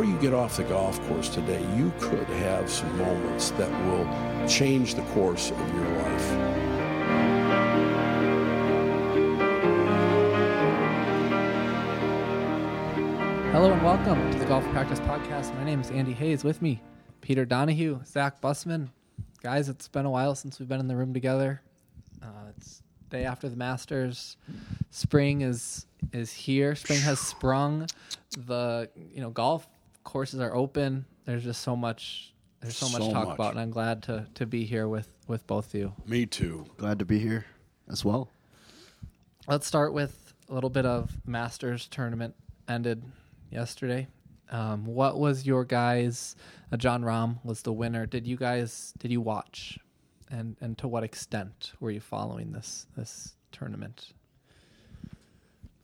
before you get off the golf course today, you could have some moments that will change the course of your life. Hello and welcome to the Golf Practice Podcast. My name is Andy Hayes. With me, Peter Donahue, Zach Bussman. Guys, it's been a while since we've been in the room together. Uh, it's day after the Masters. Spring is is here. Spring has sprung. The you know golf courses are open. There's just so much. There's so, much So to talk much. about, and I'm glad to to be here with with both of you. Me too. Glad to be here as well. Let's start with a little bit of Masters tournament ended yesterday. Um, what was your guys? Uh, Jon Rahm was the winner. Did you guys? Did you watch? And and to what extent were you following this this tournament?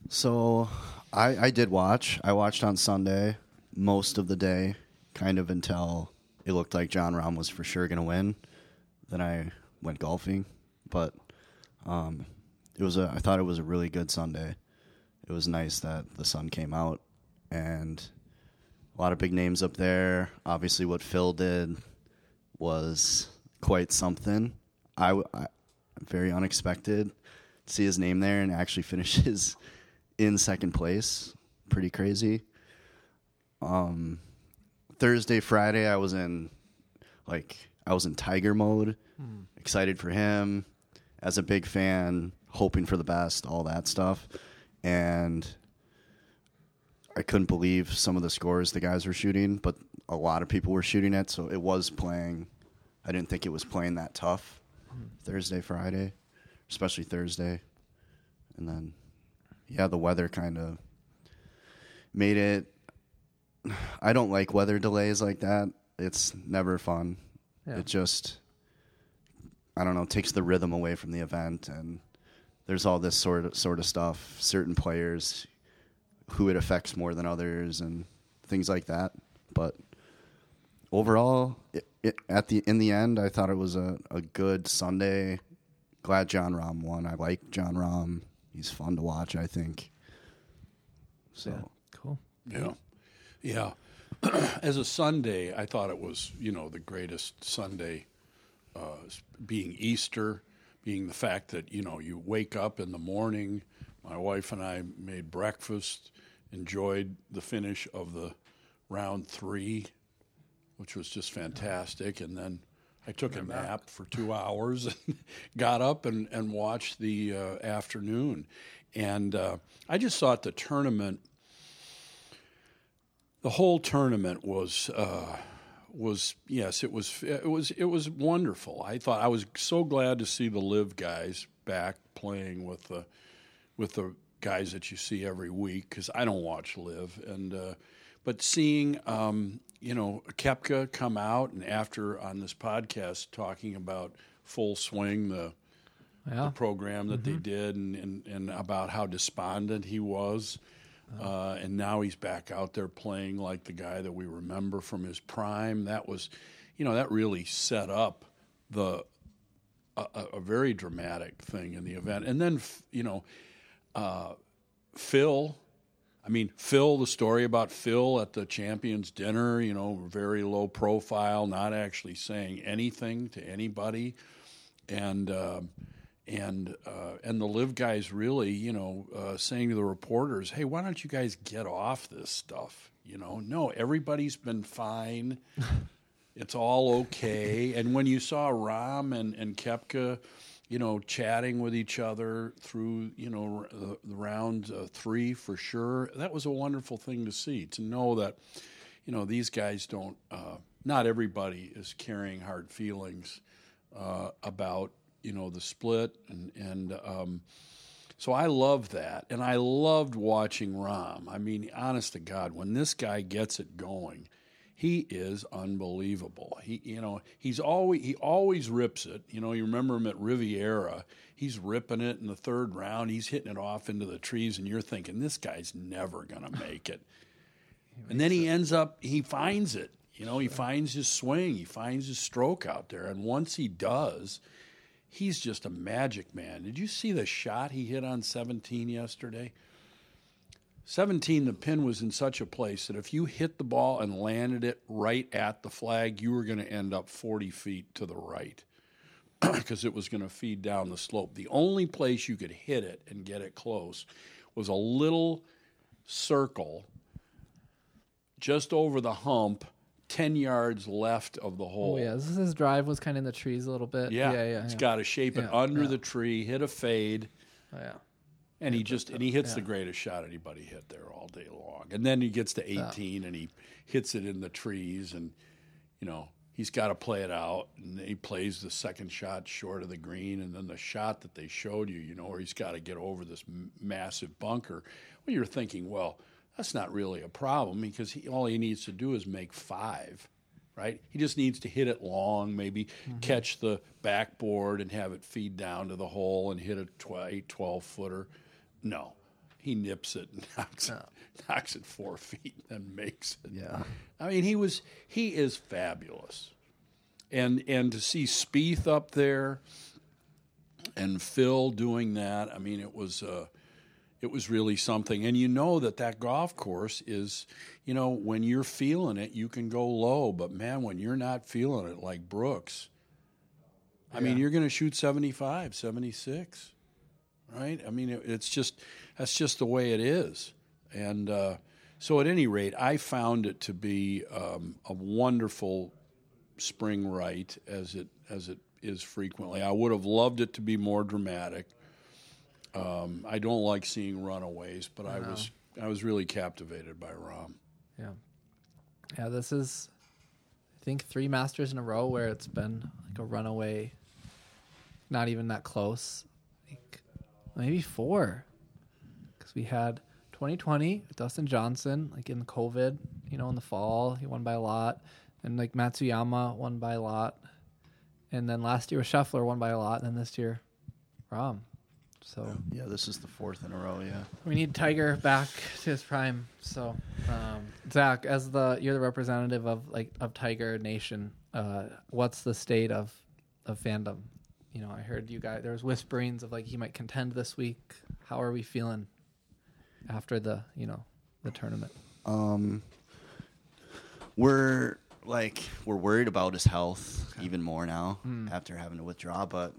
So I, I did watch. I watched on Sunday most of the day, kind of until it looked like Jon Rahm was for sure going to win. Then I went golfing, but um, it was a. I thought it was a really good Sunday. It was nice that the sun came out and a lot of big names up there. Obviously, what Phil did was quite something. I very unexpected to see his name there and actually finishes in second place. Pretty crazy. Um, Thursday, Friday, I was in like I was in tiger mode, excited for him. As a big fan, hoping for the best, all that stuff, and I couldn't believe some of the scores the guys were shooting, but a lot of people were shooting it, so it was playing. I didn't think it was playing that tough Thursday, Friday, especially Thursday, and then yeah, the weather kind of made it. I don't like weather delays like that. It's never fun. Yeah. It just, I don't know, takes the rhythm away from the event, and there's all this sort of sort of stuff. Certain players who it affects more than others, and things like that. But overall, it, it, at the in the end, I thought it was a, a good Sunday. Glad Jon Rahm won. I like Jon Rahm. He's fun to watch. I think. So Cool. Yeah. Yeah. As a Sunday, I thought it was, you know, the greatest Sunday, uh, being Easter, being the fact that, you know, you wake up in the morning. My wife and I made breakfast, enjoyed the finish of the round three, which was just fantastic. And then I took a nap for two hours and got up and, and watched the uh, afternoon. And uh, I just thought the tournament the whole tournament was uh, was yes, it was it was it was wonderful. I thought I was so glad to see the LIV guys back playing with the with the guys that you see every week because I don't watch LIV and uh, but seeing um, you know Koepka come out and after on this podcast talking about full swing the Yeah. program that they did and, and, and about how despondent he was. Uh, and now he's back out there playing like the guy that we remember from his prime. That was, you know, that really set up the a, a- very dramatic thing in the event. And then, you know, uh, Phil. I mean, Phil. The story about Phil at the champions dinner. You know, very low profile, not actually saying anything to anybody and um and uh, and the LIV guys really, you know, uh, saying to the reporters, "Hey, why don't you guys get off this stuff?" You know, no, everybody's been fine. it's all okay. And when you saw Rahm and and Koepka, you know, chatting with each other through, you know, the round uh, three for sure, that was a wonderful thing to see. To know that, you know, these guys don't. Uh, not everybody is carrying hard feelings uh, about you know the split and and um, so I love that and I loved watching Rahm. I mean, honest to God, when this guy gets it going, he is unbelievable. He you know he's always he always rips it. You know you remember him at Riviera. He's ripping it in the third round. He's hitting it off into the trees, and you're thinking this guy's never gonna make it. And then he ends up, he finds it. You know, he finds his swing, he finds his stroke out there. And once he does, he's just a magic man. Did you see the shot he hit on 17 yesterday? 17, the pin was in such a place that if you hit the ball and landed it right at the flag, you were going to end up 40 feet to the right because it was going to feed down the slope. The only place you could hit it and get it close was a little circle just over the hump, 10 yards left of the hole. Oh yeah, this is his drive was kind of in the trees a little bit. Yeah, yeah, yeah. It's yeah. got to shape it Yeah, under the tree, hit a fade, Oh, yeah. and he just and he hits the greatest shot anybody hit there all day long. And then he gets to 18 and he hits it in the trees, and you know he's got to play it out, and he plays the second shot short of the green, and then the shot that they showed you, you know, where he's got to get over this m- massive bunker. Well, you're thinking, well, that's not really a problem because he, all he needs to do is make five right? He just needs to hit it long, maybe Mm-hmm. catch the backboard and have it feed down to the hole and hit a tw- eight, 12 footer. No, he nips it and knocks, it, knocks it four feet and makes it. Yeah. I mean, he was he is fabulous, and and to see Spieth up there and Phil doing that, I mean, it was uh, it was really something. And you know that that golf course is, you know, when you're feeling it, you can go low, but man, when you're not feeling it, like Brooks, I mean, you're going to shoot 75, 76, right? I mean, it, it's just that's just the way it is, and. Uh, so, at any rate, I found it to be um, a wonderful spring right, as it as it is frequently. I would have loved it to be more dramatic. Um, I don't like seeing runaways, but I was I was really captivated by Rahm. Yeah. Yeah, this is I think three masters in a row where it's been like a runaway not even that close. Like maybe four. Cuz we had 2020 Dustin Johnson like in COVID, you know, in the fall, he won by a lot. And like Matsuyama won by a lot. And then last year was Scheffler won by a lot, and then this year Rahm. So Yeah, this is the fourth in a row. Yeah. we need Tiger back to his prime. So, um, Zach, as the you're the representative of like of Tiger Nation, uh, what's the state of of fandom? You know, I heard you guys. There was whisperings of like he might contend this week. How are we feeling after the you know the tournament? Um, we're like we're worried about his health even more now after having to withdraw. But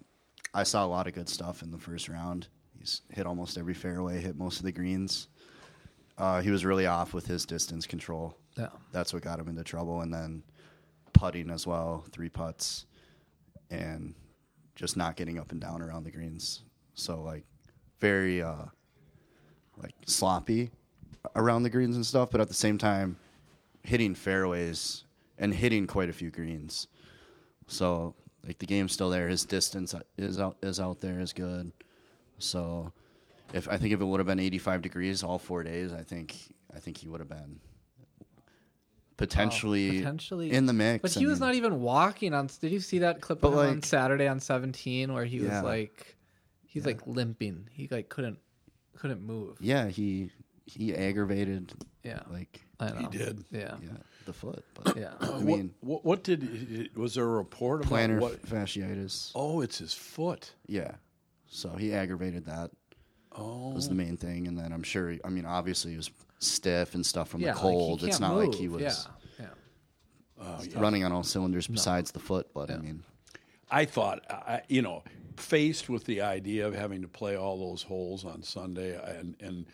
I saw a lot of good stuff in the first round. He's hit almost every fairway, hit most of the greens. Uh, he was really off with his distance control. Yeah, That's what got him into trouble, and then putting as well, three putts, and just not getting up and down around the greens. So like very uh, like sloppy around the greens and stuff, but at the same time hitting fairways and hitting quite a few greens. So like the game's still there. His distance is out is out there is good. So if I think if it would have been 85 degrees all four days, I think I think he would have been potentially, potentially in the mix. But I he was mean, not even walking on. Did you see that clip of him on Saturday on 17 where he was like, he's like limping. He like couldn't couldn't move. Yeah, he he aggravated Yeah, like I know. He did. Yeah, yeah the foot. But yeah. I mean what, what, what did was there a report about plantar what? fasciitis. Oh, it's his foot. Yeah, so he aggravated that. Oh, was the main thing, and then I'm sure. I mean, obviously he was stiff and stuff from yeah, the like, cold. it's can't not like he was Yeah, yeah. uh, yeah. running on all cylinders besides the foot. But I mean, I thought, I, you know, faced with the idea of having to play all those holes on Sunday, and and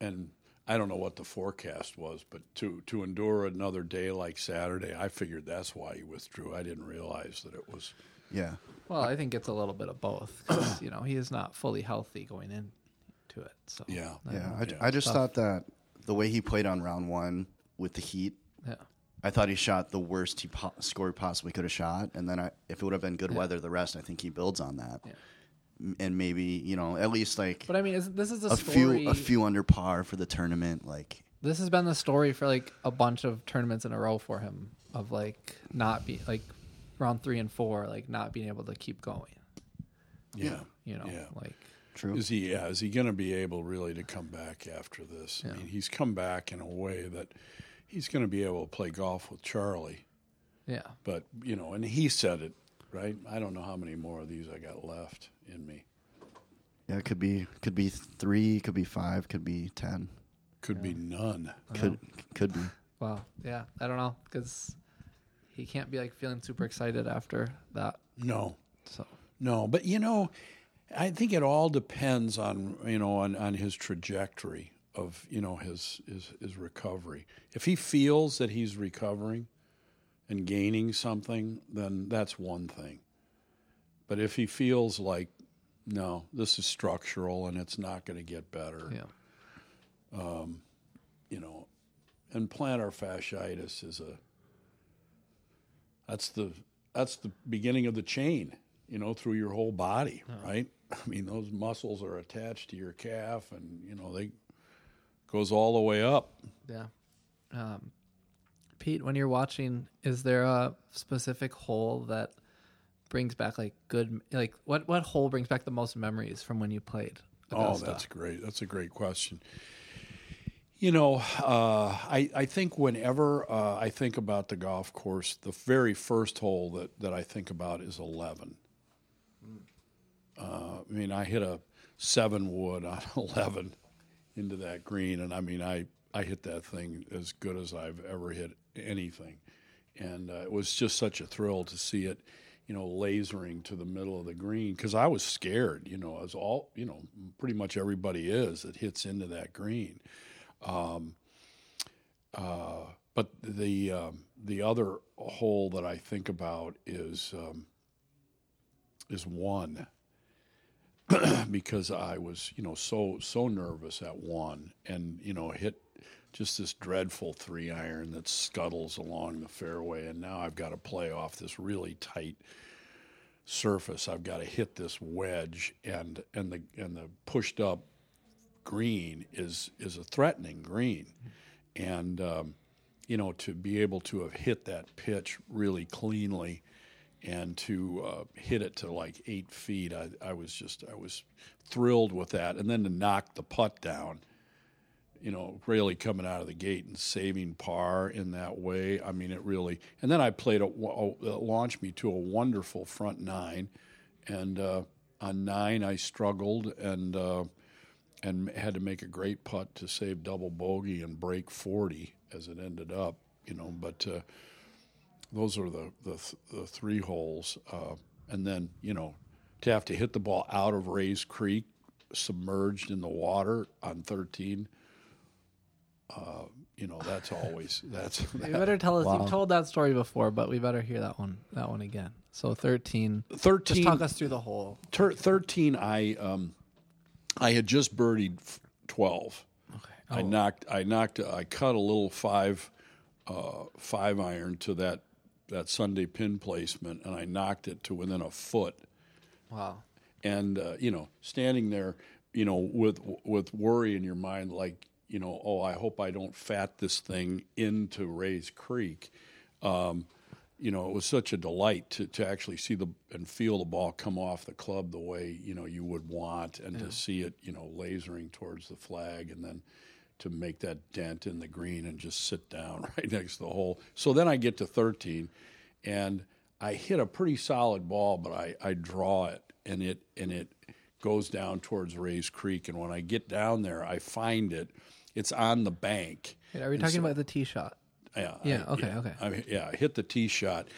and I don't know what the forecast was, but to to endure another day like Saturday, I figured that's why he withdrew. I didn't realize that it was. yeah, Well, I think it's a little bit of both. 'cause, you know, he is not fully healthy going into it. So Yeah. yeah. I, Yeah. I just Tough. thought that the way he played on round one with the heat, yeah. I thought he shot the worst he po- score he possibly could have shot, and then I, if it would have been good weather, the rest I think he builds on that, Yeah. M- and maybe you know at least like But I mean, is, this is a, a story. few a few under par for the tournament. Like This has been the story for like a bunch of tournaments in a row for him of like not be like round three and four, like not being able to keep going. Yeah. You know, Yeah. like true. Is he? Yeah. Is he going to be able really to come back after this? I mean, he's come back in a way that he's going to be able to play golf with Charlie. yeah, But you know, and he said it right. I don't know how many more of these I got left in me. Yeah, it could be could be three, could be five, could be ten. Could be none. Could could be. Wow. Yeah. I don't know because he can't be like feeling super excited after that. No, So no. But you know, I think it all depends on you know on, on his trajectory of you know his, his his recovery. If he feels that he's recovering and gaining something, then that's one thing. But if he feels like no, this is structural and it's not going to get better, yeah. you know, and plantar fasciitis is a that's the that's the beginning of the chain, you know, through your whole body, right? I mean, those muscles are attached to your calf, and you know they goes all the way up. Yeah. Um, Pete, when you're watching, is there a specific hole that brings back like good, like what what hole brings back the most memories from when you played? Oh, Augusta? that's great. That's a great question. You know, uh, I, I think whenever uh, I think about the golf course, the very first hole that, that I think about is 11. Uh, I mean, I hit a seven wood on 11 into that green, and I mean, I, I hit that thing as good as I've ever hit anything. And uh, it was just such a thrill to see it, you know, lasering to the middle of the green because I was scared, you know, as all, you know, pretty much everybody is that hits into that green. Um, uh, but the um, the other hole that I think about is um, is one because I was you know so so nervous at one and you know hit just this dreadful three iron that scuttles along the fairway. And now I've got to play off this really tight surface. I've got to hit this wedge and and the and the pushed up green is is a threatening green. And um, you know to be able to have hit that pitch really cleanly and to uh, hit it to like eight feet I, I was just I was thrilled with that. And then to knock the putt down you know really coming out of the gate and saving par in that way I mean it really and then I played a, a launched me to a wonderful front nine and uh, on nine I struggled and uh, and had to make a great putt to save double bogey and break 40 as it ended up, you know. But uh, those are the, the, the three holes. Uh, and then, you know, to have to hit the ball out of Rae's Creek, submerged in the water on 13, uh, you know, that's always, that's, You better tell us. You've told that story before, but we better hear that one. That one again. So thirteen. 13. Just talk us through the whole. Ter- 13, I, um, I had just birdied 12. Okay. I knocked. I knocked. I cut a little five, uh, five iron to that that Sunday pin placement, and I knocked it to within a foot. Wow. And uh, you know, standing there, you know, with with worry in your mind, like you know, oh, I hope I don't fat this thing into Rae's Creek. Um, you know, it was such a delight to, to actually see the and feel the ball come off the club the way you know you would want, and to see it, you know, lasering towards the flag, and then to make that dent in the green and just sit down right next to the hole. So then I get to 13, and I hit a pretty solid ball, but I, I draw it, and it and it goes down towards Rae's Creek, and when I get down there, I find it. It's on the bank. Wait, are we talking about the tee shot? Yeah. Yeah, I- okay, yeah, okay. I, yeah, hit the tee shot.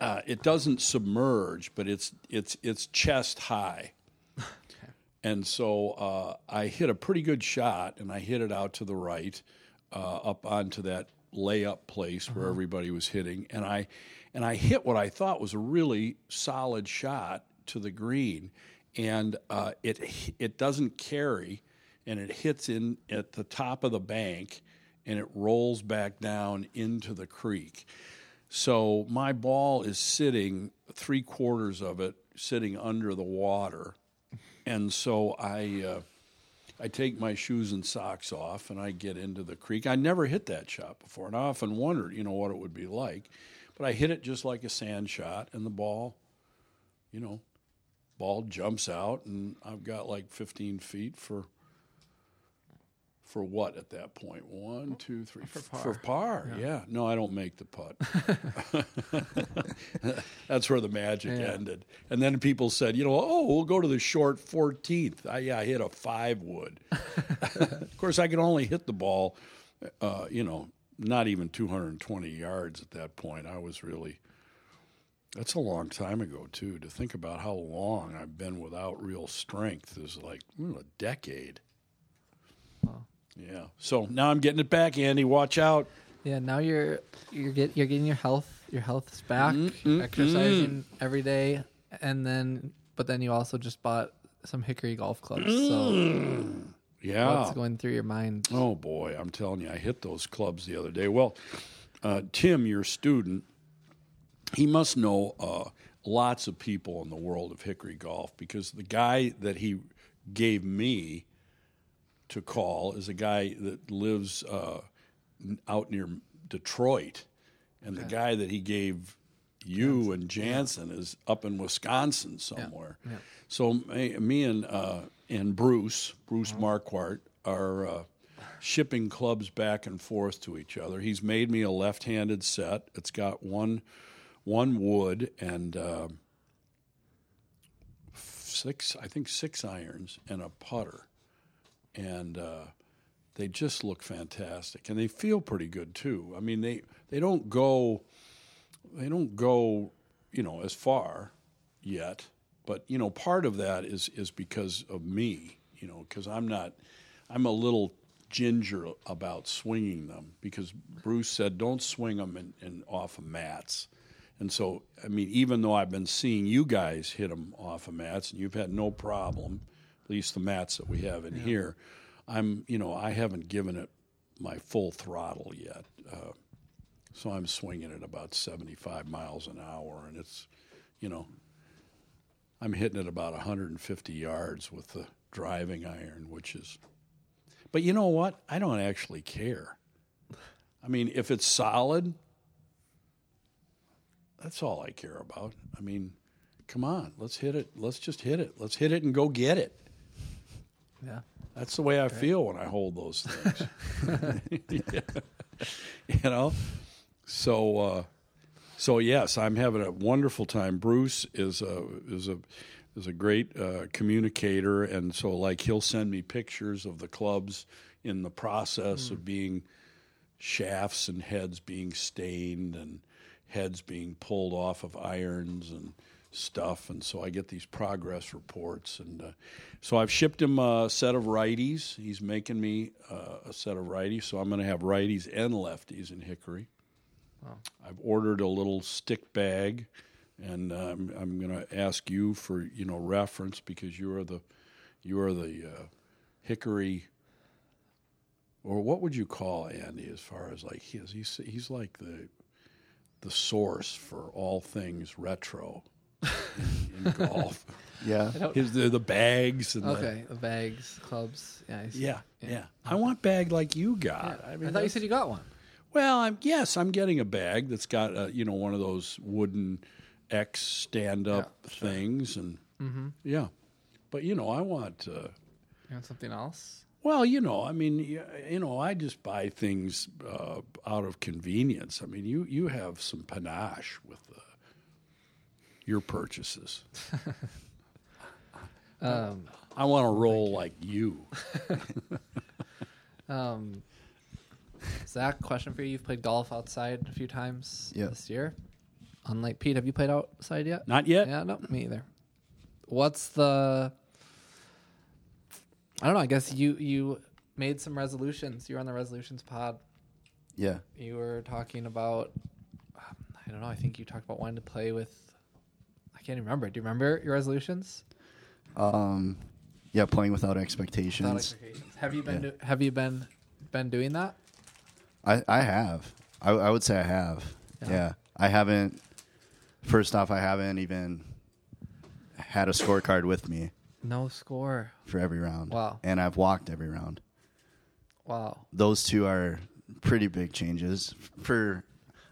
Uh, it doesn't submerge, but it's it's it's chest high. And so uh, I hit a pretty good shot, and I hit it out to the right, uh, up onto that layup place where Uh-huh. everybody was hitting, and I and I hit what I thought was a really solid shot to the green, and uh, it it doesn't carry, and it hits in at the top of the bank, and it rolls back down into the creek. So my ball is sitting three quarters of it sitting under the water, and so I uh, I take my shoes and socks off and I get into the creek. I never hit that shot before, and I often wondered, you know, what it would be like. But I hit it just like a sand shot, and the ball, you know, ball jumps out, and I've got like 15 feet for for what at that point? One, two, three, For par. For par, yeah. No, I don't make the putt. That's where the magic Yeah. ended. And then people said, you know, oh, we'll go to the short 14th. I, yeah, I hit a five wood. of course, I could only hit the ball, uh, you know, not even 220 yards at that point. I was really. That's a long time ago, too. To think about how long I've been without real strength is like mm, a decade. Yeah. So now I'm getting it back, Andy. Watch out. Yeah, now you're you're get you're getting your health your health's back, Mm, exercising every day, and then but then you also just bought some Hickory golf clubs. So Yeah. what's going through your mind? Oh boy, I'm telling you, I hit those clubs the other day. Well, uh, Tim, your student, he must know uh, lots of people in the world of Hickory golf because the guy that he gave me to call is a guy that lives uh, out near Detroit, and the guy that he gave you and Jansen is up in Wisconsin somewhere. yeah. So me, and uh, and Bruce, Bruce Marquardt, are uh, shipping clubs back and forth to each other. He's made me a left-handed set. It's got one one wood and uh, six, I think six irons and a putter, and uh, they just look fantastic, and they feel pretty good too. I mean, they they don't go they don't go you know as far yet, but you know part of that is is because of me, you know, because I'm not I'm a little ginger about swinging them because Bruce said don't swing them in, in off of mats. And so, I mean, even though I've been seeing you guys hit them off of mats, and you've had no problem, least the mats that we have in here, I'm, you know, I haven't given it my full throttle yet. Uh, so I'm swinging at about 75 miles an hour, and it's, you know, I'm hitting it about 150 yards with the driving iron, which is. But you know what? I don't actually care. I mean, if it's solid, that's all I care about. I mean, come on, let's hit it. Let's just hit it. Let's hit it and go get it. Yeah. That's the way I feel when I hold those things. you know? So uh, so yes, I'm having a wonderful time. Bruce is a is a is a great uh, communicator and so like he'll send me pictures of the clubs in the process of being shafts and heads being stained and heads being pulled off of irons and stuff. And so I get these progress reports. And uh, so I've shipped him a set of righties. He's making me uh, a set of righties. So I'm going to have righties and lefties in Hickory. I've ordered a little stick bag. And um, I'm going to ask you for you know reference because you are the you are the uh, Hickory or what would you call Andy as far as like he's he's he's like the the source for all things retro in, in golf. Yeah. His the, the bags and the, Okay, the bags, clubs. Yeah. I see. yeah, yeah I want bag like you got. I, I mean, thought you said you got one. well, I'm yes, I'm getting a bag that's got uh, you know one of those wooden X stand up Yeah, sure. things and Mm-hmm. yeah, but you know I want. Uh, You want something else? Well, you know, I mean, y- you know, I just buy things uh, out of convenience. I mean, you you have some panache with uh, your purchases. Um, I want to roll like you. um, Zach, question for you. You've played golf outside a few times Yeah. this year. Unlike Pete, have you played outside yet? Not yet. Yeah, no, me either. What's the? I don't know. I guess you you made some resolutions. You were on the resolutions pod. Yeah. You were talking about. um, I don't know. I think you talked about wanting to play with. I can't even remember. Do you remember your resolutions? Um, yeah, playing without expectations. Without expectations. Have you been? Yeah. Do, have you been been doing that? I, I have. I, I would say I have. Yeah. Yeah. I haven't. First off, I haven't even had a scorecard with me No score. for every round. Wow. And I've walked every round. Wow. Those two are pretty big changes. For,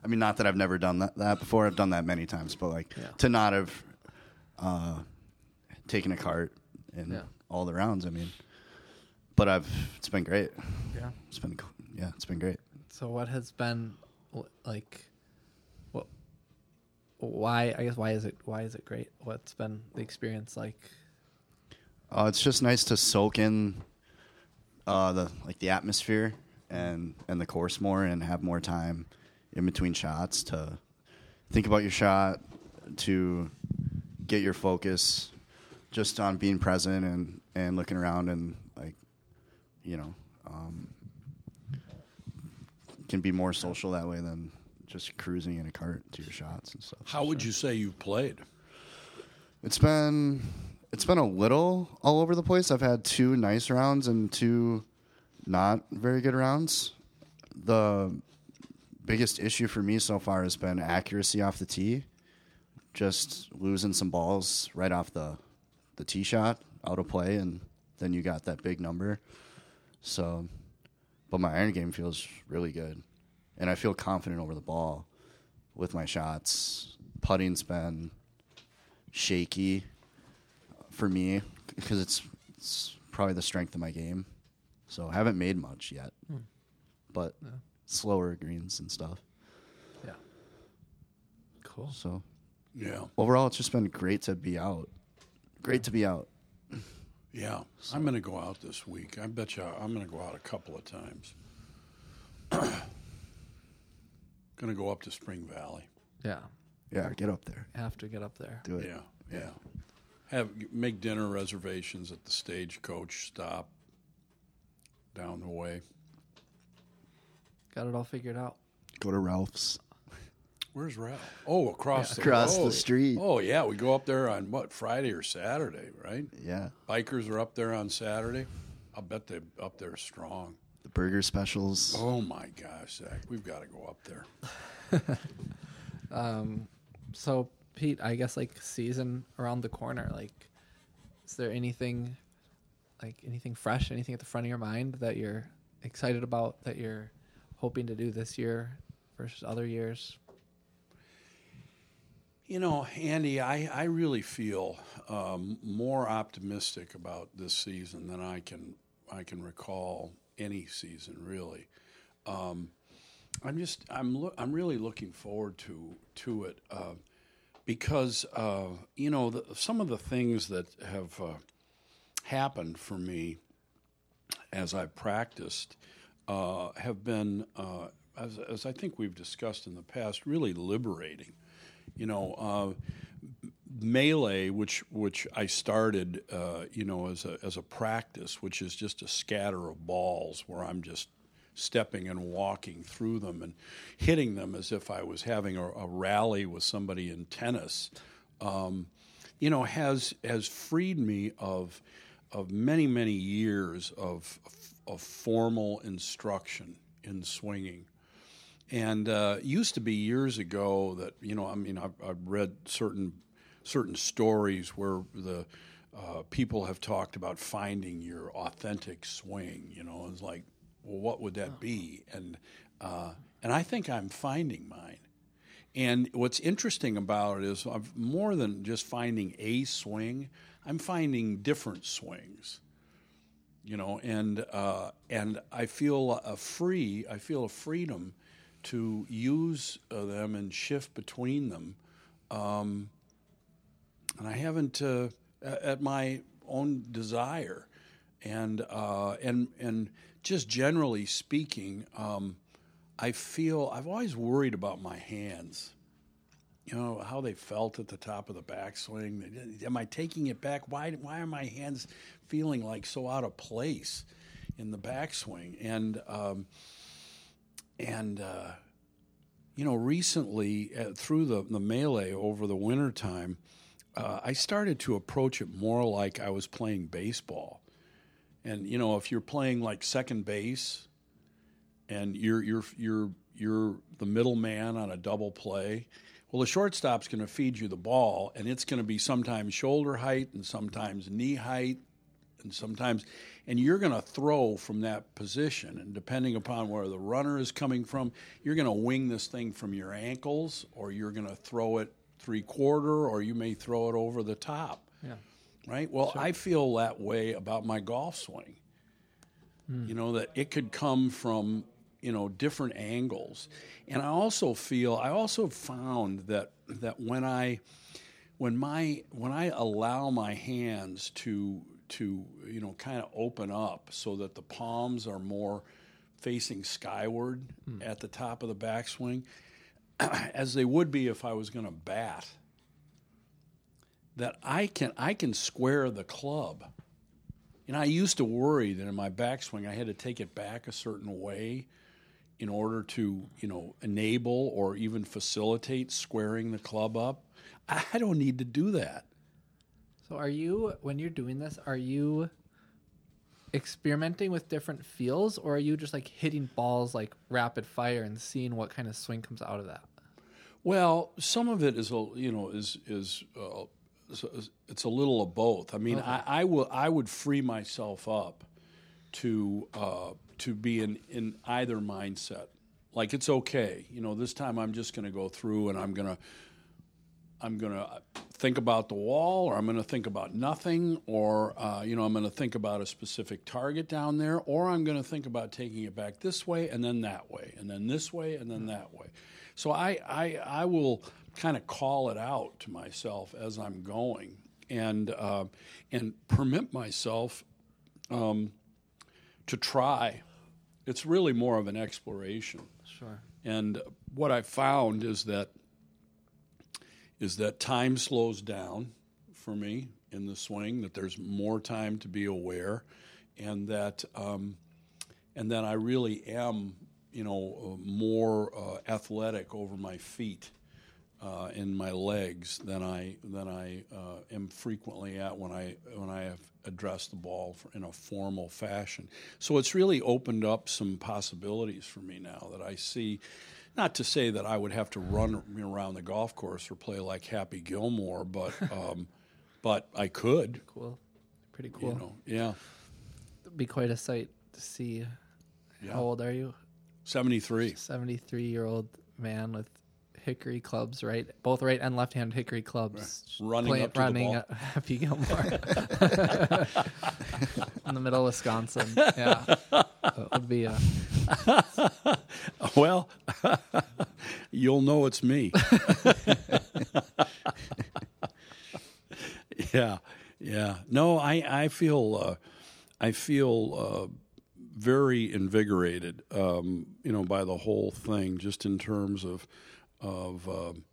I mean, not that I've never done that, that before. I've done that many times, but like Yeah. to not have uh, taken a cart in Yeah. all the rounds. I mean, but I've it's been great. Yeah. It's been co- yeah, it's been great. So what has been wh- like? What? Why? I guess why is it why is it great? What's been the experience like? Uh, it's just nice to soak in uh, the like the atmosphere and and the course more and have more time in between shots to think about your shot, to get your focus just on being present and and looking around and like you know um, can be more social that way than just cruising in a cart to your shots and stuff. How would you say you've played? It's been it's been a little all over the place. I've had two nice rounds and two not very good rounds. The biggest issue for me so far has been accuracy off the tee. Just losing some balls right off the the tee shot out of play and then you got that big number. So but my iron game feels really good. And I feel confident over the ball with my shots. Putting's been shaky for me because it's, it's probably the strength of my game. So I haven't made much yet, hmm. but slower greens and stuff. Yeah. Cool. So Yeah, overall, it's just been great to be out. Great to be out. yeah. I'm going to go out this week. I bet you I'm going to go out a couple of times. going to go up to Spring Valley. Yeah. Yeah, get up there. Have to get up there. Do it. Yeah, yeah. Have make dinner reservations at the stagecoach stop down the way. Got it all figured out. Go to Ralph's. Where's Ralph? Oh, across the Across the road. street. Oh yeah, we go up there on what Friday or Saturday, right? Yeah. Bikers are up there on Saturday. I'll bet they up there strong. The burger specials. Oh my gosh, Zach, we've got to go up there. Um, so Pete, I guess like season around the corner. Like, is there anything, like anything fresh, anything at the front of your mind that you're excited about that you're hoping to do this year versus other years? You know, Andy, I, I really feel um, more optimistic about this season than I can I can recall any season really. Um, I'm just I'm loo- I'm really looking forward to to it uh, because uh, you know the, some of the things that have uh, happened for me as I practiced uh, have been, uh, as, as I think we've discussed in the past, really liberating. You know, uh, melee, which which I started, uh, you know, as a as a practice, which is just a scatter of balls where I'm just stepping and walking through them and hitting them as if I was having a, a rally with somebody in tennis. Um, you know, has has freed me of of many many years of of formal instruction in swinging. And uh, used to be years ago that you know, I mean, I've, I've read certain certain stories where the uh, people have talked about finding your authentic swing. You know, it's like, well, what would that be? And uh, and I think I'm finding mine. And what's interesting about it is I've more than just finding a swing. I'm finding different swings. You know, and uh, and I feel a free. I feel a freedom to use uh, them and shift between them. Um, and I haven't uh, at my own desire, and uh, and and just generally speaking, um, I feel I've always worried about my hands. You know how they felt at the top of the backswing. Am I taking it back? Why why are my hands feeling like so out of place in the backswing? And um, and uh, you know, recently uh, through the, the melee over the wintertime, uh, I started to approach it more like I was playing baseball. And you know, if you're playing like second base, and you're you're you're you're the middleman on a double play, well, the shortstop's going to feed you the ball, and it's going to be sometimes shoulder height and sometimes knee height and sometimes and you're going to throw from that position and depending upon where the runner is coming from you're going to wing this thing from your ankles or you're going to throw it three quarter or you may throw it over the top. Yeah. right? Well i feel that way about my golf swing. Hmm. You know that it could come from you know different angles, and I also feel I also found that that when I when my when I allow my hands to to you know kind of open up so that the palms are more facing skyward hmm. at the top of the backswing, as they would be if I was going to bat. That I can I can square the club. And I used to worry that in my backswing I had to take it back a certain way in order to, you know, enable or even facilitate squaring the club up. I don't need to do that. So are you when you're doing this, are you experimenting with different feels or are you just like hitting balls like rapid fire and seeing what kind of swing comes out of that? Well, some of it is a you know is is uh, it's a little of both. I mean, I, I will I would free myself up to uh, to be in in either mindset. Like it's okay, you know. This time I'm just going to go through and I'm going to I'm going to think about the wall, or I'm going to think about nothing, or uh, you know, I'm going to think about a specific target down there, or I'm going to think about taking it back this way and then that way, and then this way and then that way. So I I, I will kind of call it out to myself as I'm going, and uh, and permit myself um, to try. It's really more of an exploration. Sure. And what I found is that is that time slows down for me in the swing. That there's more time to be aware, and that um, and that I really am, you know, uh, more uh, athletic over my feet uh, and my legs than I than I uh, am frequently at when I when I have addressed the ball in a formal fashion. So it's really opened up some possibilities for me now that I see. Not to say that I would have to run around the golf course or play like Happy Gilmore, but um, but I could. Cool. Pretty cool. You know, yeah, It'd be quite a sight to see. yeah. How old are you? Seventy three. 73 year old man with hickory clubs, right? Both right and left hand hickory clubs. Running Play- up to the running ball. Happy Gilmore in the middle of Wisconsin. Yeah. That would be a. Well, you'll know it's me. yeah, yeah. No, I I feel uh, I feel uh, very invigorated, um, you know, by the whole thing, just in terms of of um,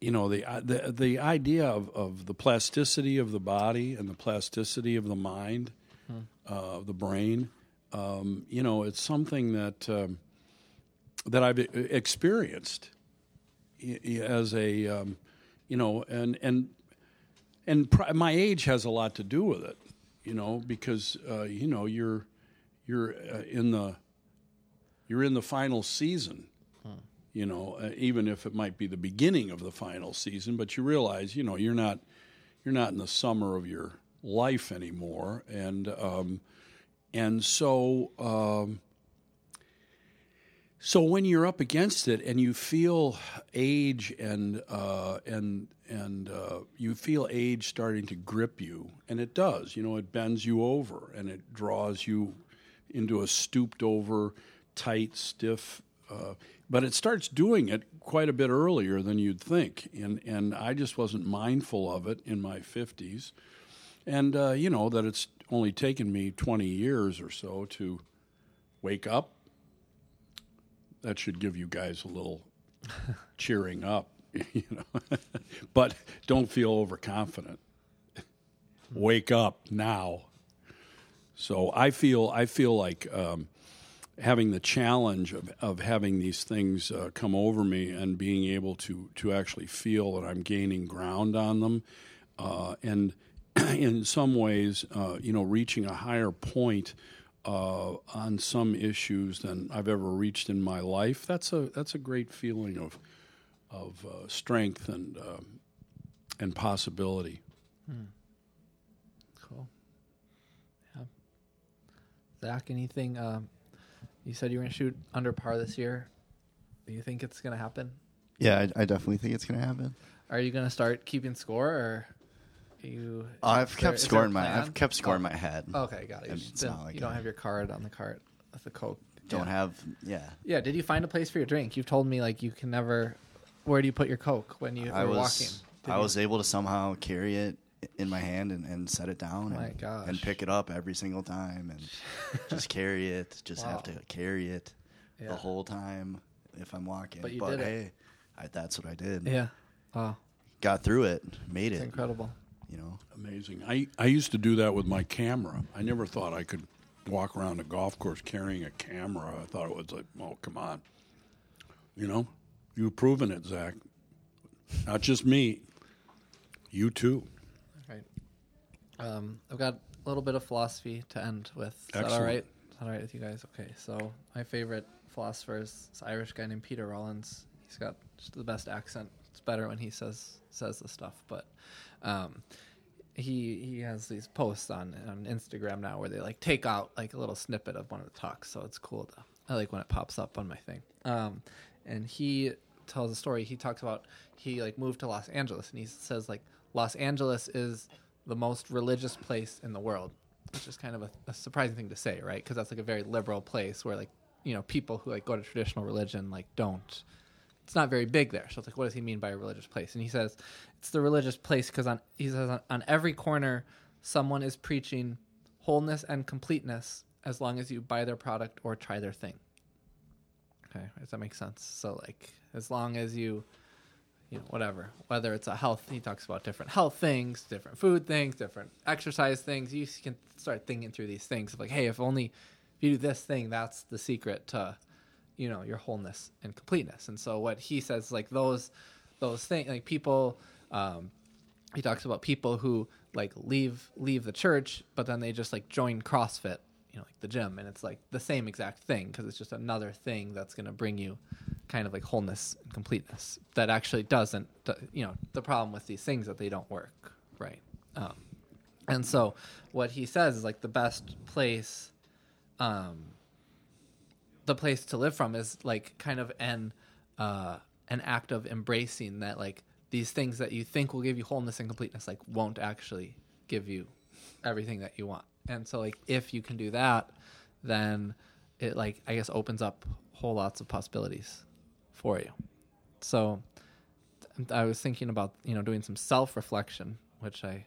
you know the uh, the the idea of, of the plasticity of the body and the plasticity of the mind, uh, the brain. Um, you know, it's something that um, that I've experienced as a um, you know, and and and pr- my age has a lot to do with it, you know, because uh, you know you're you're uh, in the you're in the final season, you know, uh, even if it might be the beginning of the final season, but you realize, you know, you're not you're not in the summer of your life anymore, and um, and so um, so when you're up against it and you feel age and uh, and and uh, you feel age starting to grip you, and it does, you know, it bends you over and it draws you into a stooped over, tight, stiff. Uh, but it starts doing it quite a bit earlier than you'd think, and and I just wasn't mindful of it in my fifties, and uh, you know that it's only taken me twenty years or so to wake up that should give you guys a little cheering up, you know. but don't feel overconfident. Wake up now. So I feel I feel like um, having the challenge of, of having these things uh, come over me and being able to to actually feel that I'm gaining ground on them, uh, and in some ways, uh, you know, reaching a higher point uh, on some issues than I've ever reached in my life. That's a that's a great feeling of of uh, strength and um and possibility. Cool. Yeah. Zach, anything? Um, you said you were going to shoot under par this year. Do you think it's going to happen? Yeah, I, I definitely think it's going to happen. Are you going to start keeping score or you? I've kept there- score in my? I've kept score in Oh, my head. Okay, got it. You, it's didn't- like you don't I- have your card on the cart with the Coke. Don't yeah. have yeah. Yeah. Did you find a place for your drink? You've told me like you can never. Where do you put your Coke when you I are was walking? Did I you- was able to somehow carry it in my hand and, and set it down Oh and, and pick it up every single time and just carry it. Just have to carry it Yeah. the whole time if I'm walking. But you did it. hey, I, that's what I did. Yeah. Wow. Got through it, made It's it. incredible. You know, Amazing. I, I used to do that with my camera. I never thought I could walk around a golf course carrying a camera. I thought it was like, oh, come on. You know, you've proven it, Zach. Not just me, you too. Right. Um, I've got a little bit of philosophy to end with. Is that all Excellent. right? Is that all right with you guys? Okay. So my favorite philosopher is this Irish guy named Peter Rollins. He's got just the best accent. It's better when he says says the stuff, but um, he he has these posts on on Instagram now where they like take out like a little snippet of one of the talks. So it's cool. To, I like when it pops up on my thing. Um, and he tells a story. He talks about he like moved to Los Angeles, and he says like Los Angeles is the most religious place in the world, which is kind of a, a surprising thing to say, right? Because that's like a very liberal place where like you know people who like go to traditional religion like don't. It's not very big there. So it's like, what does he mean by a religious place? And he says it's the religious place because on he says on, on every corner someone is preaching wholeness and completeness as long as you buy their product or try their thing. Okay, does that make sense? So like, as long as you, you know, whatever, whether it's a health, he talks about different health things, different food things, different exercise things. You can start thinking through these things of like, hey, if only if you do this thing, that's the secret to, you know, your wholeness and completeness. And so what he says, like those, those things, like people, um, he talks about people who like leave leave the church, but then they just like join CrossFit, you know, like the gym, and it's like the same exact thing because it's just another thing that's going to bring you kind of like wholeness and completeness that actually doesn't, you know, the problem with these things that they don't work, right? Um, and so what he says is like the best place, um, the place to live from is like kind of an uh, an act of embracing that like these things that you think will give you wholeness and completeness like won't actually give you everything that you want. And so like if you can do that, then it like I guess opens up whole lots of possibilities for you. So I was thinking about you know doing some self reflection, which I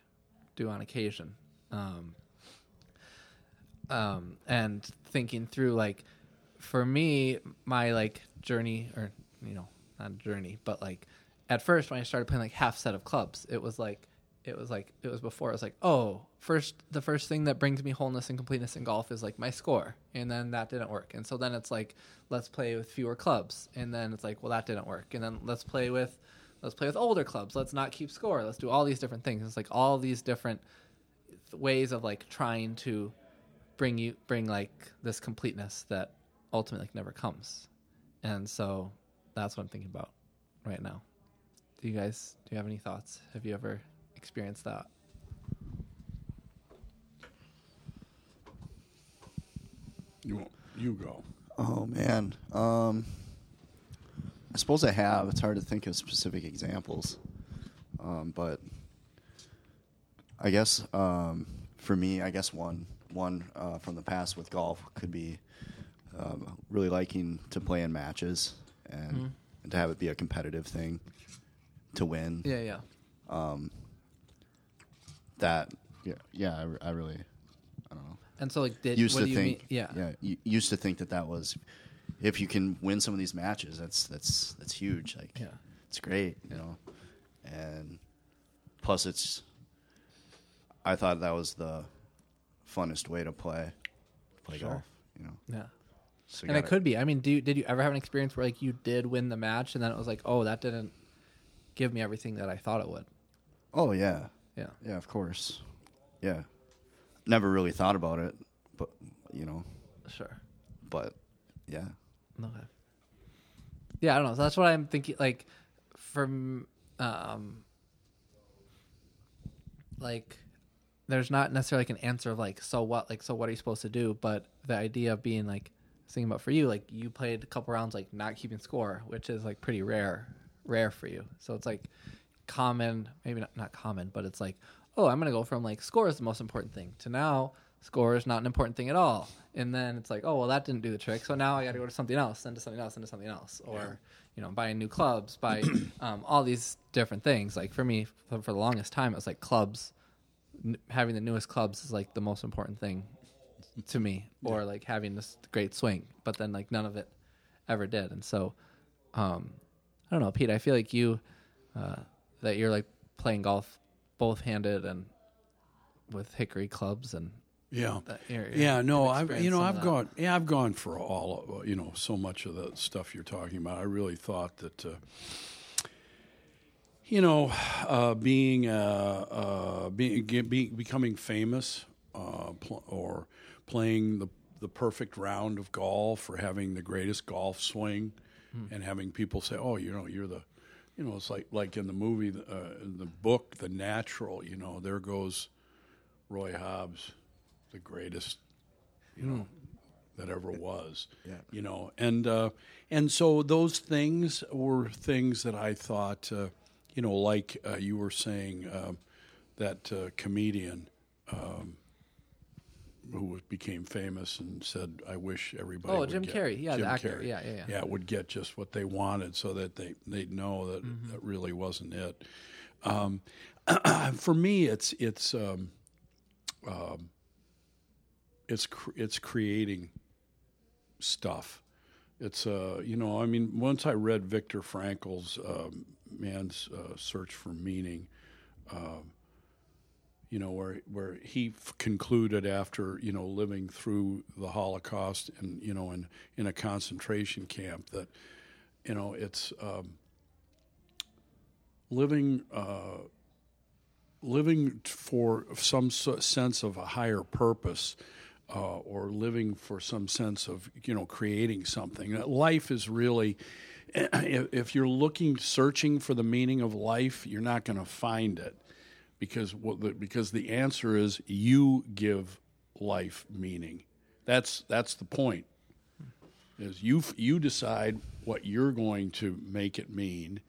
do on occasion, um, um, and thinking through like for me my like journey or you know not journey but like at first when I started playing like half set of clubs it was like it was like it was before it was like oh first the first thing that brings me wholeness and completeness in golf is like my score. And then that didn't work. And so then it's like let's play with fewer clubs. And then it's like well that didn't work. And then let's play with let's play with older clubs. Let's not keep score. Let's do all these different things. It's like all these different ways of like trying to bring you bring like this completeness that ultimately like, never comes and so that's what i'm thinking about right now do you guys do you have any thoughts have you ever experienced that You, you go. Oh man. Um I suppose I have. It's hard to think of specific examples. Um, but I guess um, for me, I guess one one uh, from the past with golf could be um, really liking to play in matches and, Mhm. and to have it be a competitive thing to win. yeah yeah Um, that yeah yeah I, I really I don't know and so like did used what to do you think mean yeah yeah you used to think that that was if you can win some of these matches that's that's that's huge like Yeah. it's great you know and plus it's I thought that was the funnest way to play play Sure. golf you know yeah so and it could be i mean do you, did you ever have an experience where like you did win the match and then it was like oh that didn't give me everything that i thought it would oh yeah yeah yeah of course yeah never really thought about it but you know sure but yeah Okay. Yeah, I don't know. So that's what I'm thinking. Like, from um, like, there's not necessarily like an answer of like, so what? Like, so what are you supposed to do? But the idea of being like, thinking about for you, like, you played a couple rounds like not keeping score, which is like pretty rare, rare for you. So it's like common, maybe not not common, but it's like, oh, I'm to go from like score is the most important thing to now score is not an important thing at all. And then it's like, oh, well, that didn't do the trick. So now I got to go to something else, then to something else, then to something else. Or, you know, buying new clubs, buy um, all these different things. Like for me, for, for the longest time, it was like clubs. N- having the newest clubs is like the most important thing to me, or like having this great swing. But then like none of it ever did. And so, um, I don't know, Pete. I feel like you uh, that you're like playing golf both handed and with hickory clubs and Yeah. that you're, Yeah, no, I've you know I've gone yeah I've gone for all of, you know so much of the stuff you're talking about. I really thought that uh, you know uh, being uh, uh, being be, becoming famous uh, pl- or playing the the perfect round of golf or having the greatest golf swing and having people say oh you know you're the you know it's like like in the movie uh, in the book The Natural you know there goes Roy Hobbs the greatest you know that ever was Yeah. you know and uh, and so those things were things that I thought uh, you know like uh, you were saying uh, that uh, comedian um, who became famous and said I wish everybody Oh, would Jim get- Carrey. Yeah, the actor. Carrey. Yeah, yeah, yeah. yeah would get just what they wanted so that they they'd know that Mm-hmm. that really wasn't it um, for me it's it's um, um, it's cr- it's creating stuff. It's uh, you know, I mean, once I read Viktor Frankl's um, Man's uh, Search for Meaning, um, you know, where where he f- concluded after you know living through the Holocaust and you know in in a concentration camp that you know it's um, living. Uh, living for some so- sense of a higher purpose uh, or living for some sense of you know creating something That life is really if you're looking searching for the meaning of life you're not going to find it because what the, because the answer is you give life meaning. That's that's the point. Is you you decide what you're going to make it mean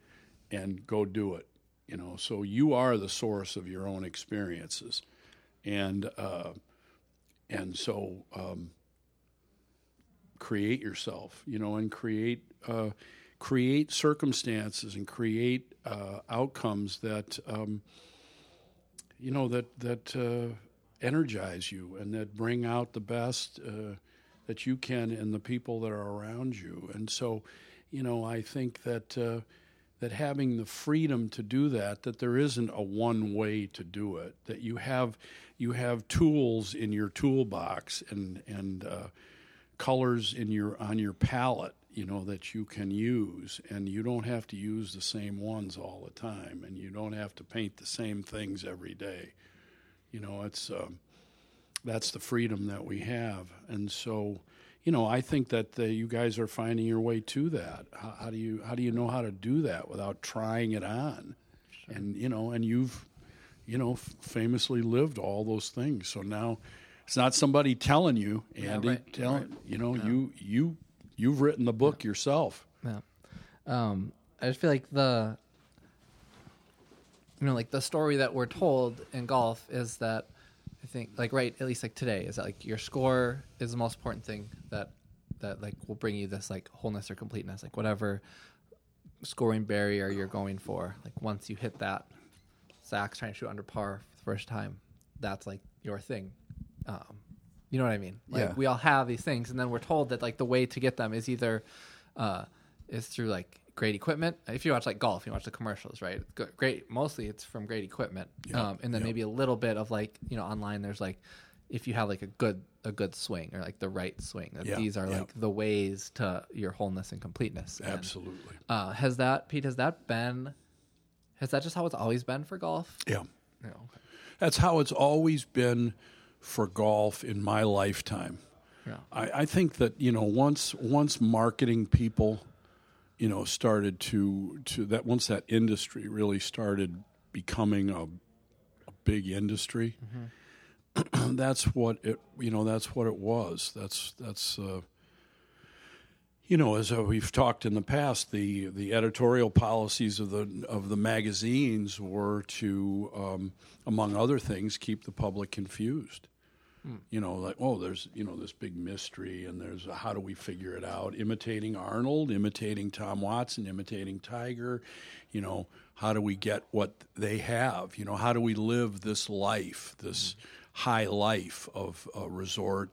and go do it you know? So you are the source of your own experiences. And uh, and so um, create yourself you know and create uh, create circumstances and create uh, outcomes that um, you know that that uh, energize you and that bring out the best uh, that you can in the people that are around you. And so, you know, I think that uh, that having the freedom to do that, that there isn't a one way to do it. That you have you have tools in your toolbox and and uh, colors in your on your palette you know that you can use and you don't have to use the same ones all the time and you don't have to paint the same things every day. You know it's um, that's the freedom that we have. And so you know i think that the, you guys are finding your way to that. How, how do you how do you know how to do that without trying it on? And you know and you've you know f- famously lived all those things. So now it's not somebody telling you andy right, telling you know you you you've written the book yourself Yeah. Um, I just feel like the, you know, like the story that we're told in golf is that I think, like, right, at least like today, is that like your score is the most important thing that that like will bring you this like wholeness or completeness, like whatever scoring barrier you're going for. Like once you hit that, Zach's trying to shoot under par for the first time. That's like your thing. Um, you know what I mean? Like Yeah. we all have these things, and then we're told that like the way to get them is either uh, is through like great equipment. If you watch like golf, you watch the commercials, right? Great, mostly it's from great equipment, um, and then maybe a little bit of like you know online. There's like if you have like a good a good swing or like the right swing. That Yeah, these are yeah. like the ways to your wholeness and completeness. And, absolutely uh, has that Pete? Has that been? Has that just how it's always been for golf? yeah No. Okay. That's how it's always been for golf in my lifetime. Yeah. I, I think that you know once once marketing people, you know, started to to that once that industry really started becoming a, a big industry. that's what it you know that's what it was. That's that's uh, you know, as uh, we've talked in the past, the the editorial policies of the of the magazines were to, um, among other things, keep the public confused. You know, like oh, there's you know this big mystery, and there's a, how do we figure it out? Imitating Arnold, imitating Tom Watson, imitating Tiger. You know, how do we get what they have? You know, how do we live this life, this high life of uh, resort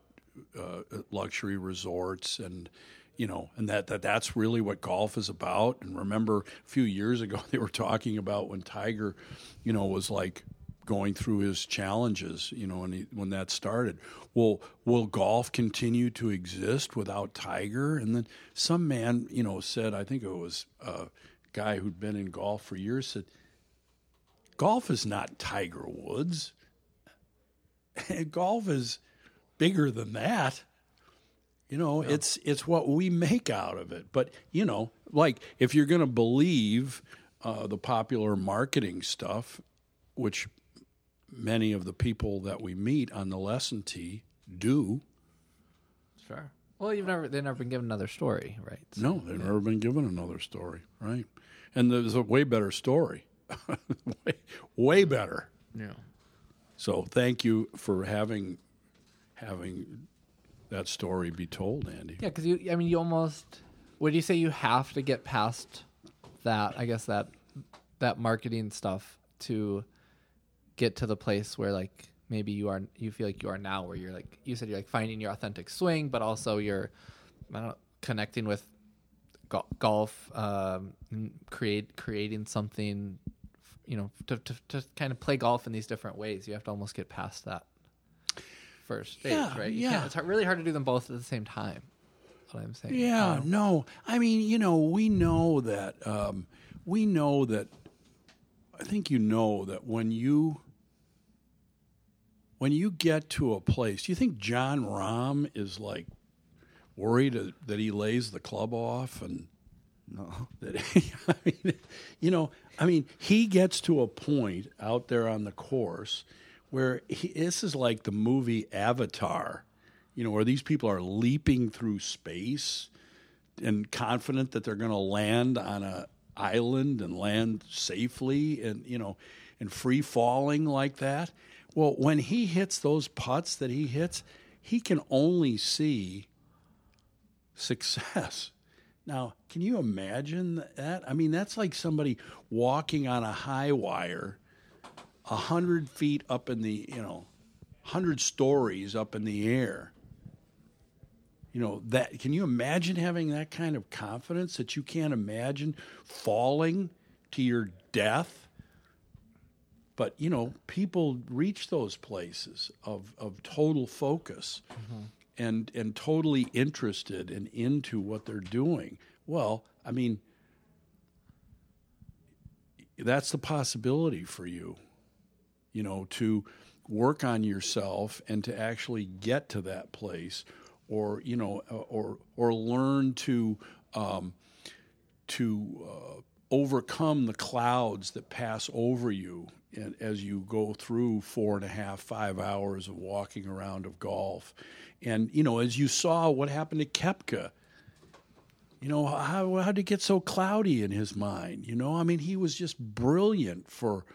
uh, luxury resorts and you know and that, that that's really what golf is about. And remember a few years ago they were talking about when tiger you know was like going through his challenges you know when he, when that started. Well will golf continue to exist without tiger? And then some man you know said i think it was a guy who'd been in golf for years said golf is not tiger woods. Golf is bigger than that. You know, yeah. it's it's what we make out of it. But you know, like if you're going to believe uh, the popular marketing stuff, which many of the people that we meet on the lesson tee do. Sure. Well, you've never they've never been given another story, right? So, no, they've yeah. never been given another story, right? And there's a way better story, way, way better. Yeah. So thank you for having having that story be told, Andy. Yeah, because you, I mean, you almost would you say you have to get past that? I guess that that marketing stuff to get to the place where like maybe you are you feel like you are now where you're like you said you're like finding your authentic swing but also you're I don't know, connecting with go- golf um, create creating something you know to, to, to kind of play golf in these different ways you have to almost get past that first stage, yeah, right? You yeah, it's really hard to do them both at the same time. What I'm saying. Yeah, um, no. I mean, you know, we know that. Um, we know that. I think you know that when you when you get to a place, do you think Jon Rahm is like worried that he lays the club off and no that he, I mean, you know, I mean, he gets to a point out there on the course where he, this is like the movie Avatar, you know, where these people are leaping through space and confident that they're going to land on a island and land safely and you know and free falling like that. Well, when he hits those putts that he hits, he can only see success. Now, can you imagine that? I mean, that's like somebody walking on a high wire a hundred feet up in the you know, hundred stories up in the air. You know that. Can you imagine having that kind of confidence that you can't imagine falling to your death? But you know, people reach those places of of total focus. Mm-hmm. And, and totally interested and into what they're doing. Well, I mean, that's the possibility for you you know, to work on yourself and to actually get to that place, or you know, or or learn to um, to uh, overcome the clouds that pass over you and as you go through four and a half, five hours of walking around of golf. And, you know, as you saw what happened to Koepka, you know, how, how did it get so cloudy in his mind? You know, I mean, he was just brilliant for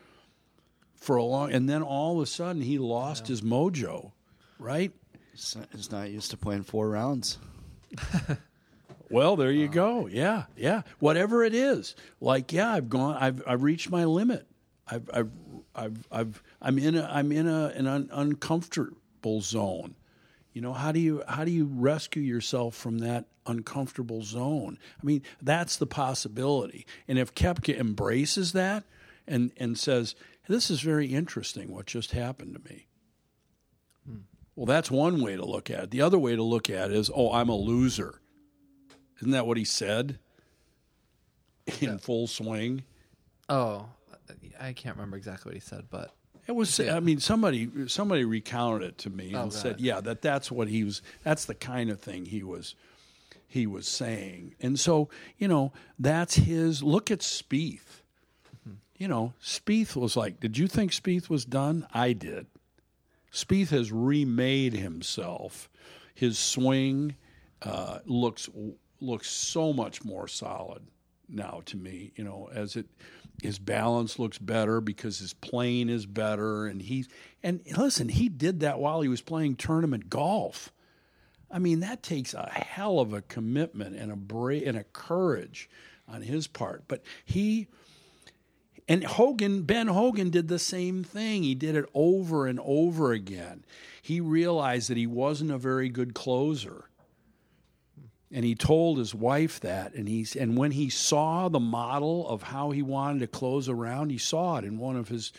for a long, and then all of a sudden he lost yeah. his mojo, right? He's not used to playing four rounds. well, there you go. Yeah, yeah. Whatever it is, like yeah, I've gone. I've I've reached my limit. I've I've I've, I've I'm in a I'm in a an un, uncomfortable zone. You know how do you how do you rescue yourself from that uncomfortable zone? I mean, that's the possibility. And if Koepka embraces that and and says, this is very interesting what just happened to me. Hmm. Well, that's one way to look at it. The other way to look at it is, oh, I'm a loser. Isn't that what he said in yeah. full swing? Oh, I can't remember exactly what he said, but it was. Yeah. I mean, somebody somebody recounted it to me oh, and God. said, "Yeah, that that's what he was. That's the kind of thing he was he was saying." And so, you know, that's his. Look at Spieth you know, Spieth was like, did you think Spieth was done? I did. Spieth has remade himself. His swing uh, looks looks so much more solid now to me. You know, as it his balance looks better because his plane is better, and he and listen, he did that while he was playing tournament golf. I mean, that takes a hell of a commitment and a bra- and a courage on his part. But he and Hogan, Ben Hogan did the same thing. He did it over and over again. He realized that he wasn't a very good closer. And he told his wife that and he's and when he saw the model of how he wanted to close around, he saw it in one of his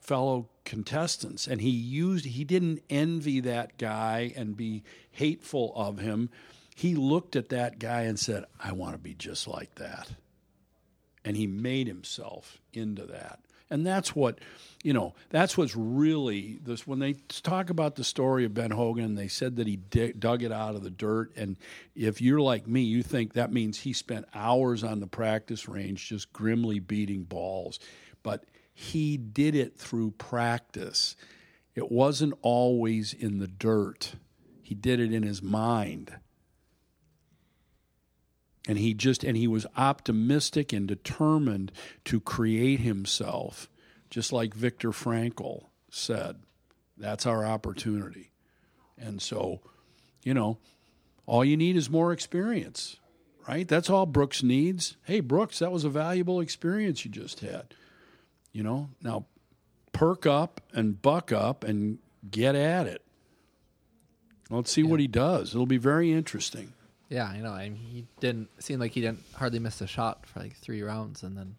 fellow contestants and he used he didn't envy that guy and be hateful of him. He looked at that guy and said, "I want to be just like that." And he made himself into that. And that's what you know that's what's really this when they talk about the story of ben hogan they said that he dug it out of the dirt. And if you're like me you think that means he spent hours on the practice range just grimly beating balls. But he did it through practice. It wasn't always in the dirt. He did it in his mind and he just and he was optimistic and determined to create himself just like Viktor Frankl said that's our opportunity. And so you know all you need is more experience right? That's all Brooks needs. Hey Brooks that was a valuable experience you just had you know? Now perk up and buck up and get at it. Let's see yeah. what he does. It'll be very interesting yeah, I know. I mean, he didn't seem like he didn't hardly miss a shot for like three rounds, and then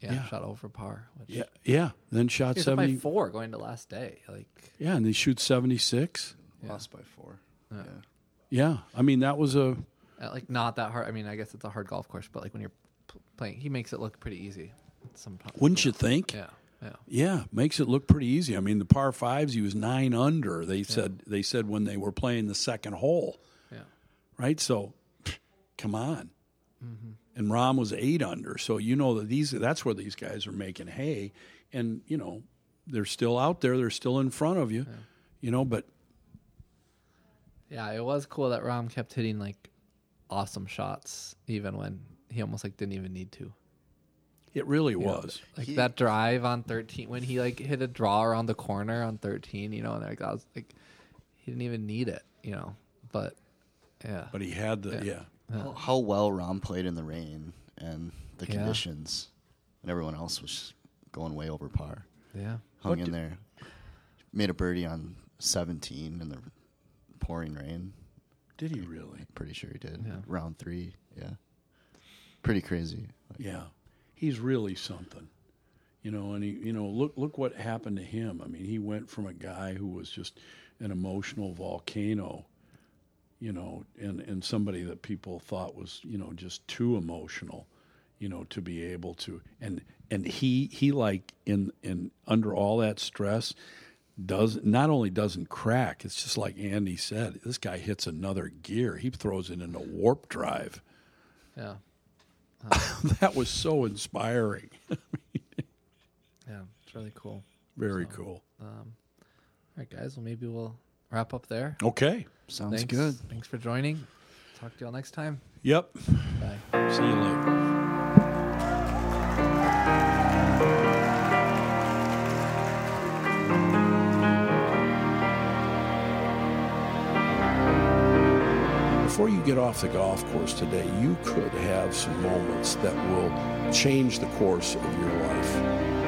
yeah, yeah. shot over par. Which, yeah, yeah. Then shot seventy four going to last day. Like yeah, and they shoot seventy six. Yeah. Lost by four. Yeah. yeah, I mean that was a uh, like not that hard. I mean, I guess it's a hard golf course, but like when you're p- playing, he makes it look pretty easy. Sometimes, wouldn't you think? Yeah. Yeah. yeah, makes it look pretty easy. I mean, the par fives, he was nine under. They said they said when they were playing the second hole, right? So, come on. Mm-hmm. And Rahm was eight under, so you know that these that's where these guys are making hay, and you know they're still out there, they're still in front of you, yeah. you know. But yeah, it was cool that Rahm kept hitting like awesome shots, even when he almost like didn't even need to. It really you was know, like he, that drive on thirteen when he like hit a draw around the corner on thirteen, you know, and like I was like he didn't even need it, you know, but yeah. But he had the yeah. yeah. How, how, well Rahm played in the rain and the yeah. conditions, and everyone else was going way over par. Yeah. Hung what in did, there. Made a birdie on 17 in the pouring rain. Did he really? Pretty sure he did. Yeah. Round three. Yeah. Pretty crazy. Like, yeah. He's really something. You know, and he, you know, look, look what happened to him. I mean, he went from a guy who was just an emotional volcano you know, and, and somebody that people thought was, you know, just too emotional, you know, to be able to and and he he like in in under all that stress does not only doesn't crack, it's just like Andy said, this guy hits another gear. He throws it in a warp drive. Yeah. that was so inspiring. yeah, it's really cool. Very so, cool. Um, all right, guys. Well, maybe we'll wrap up there. Okay. Sounds Thanks. good. Thanks for joining. Talk to y'all next time. Yep. Bye. See you later. Before you get off the golf course today, you could have some moments that will change the course of your life.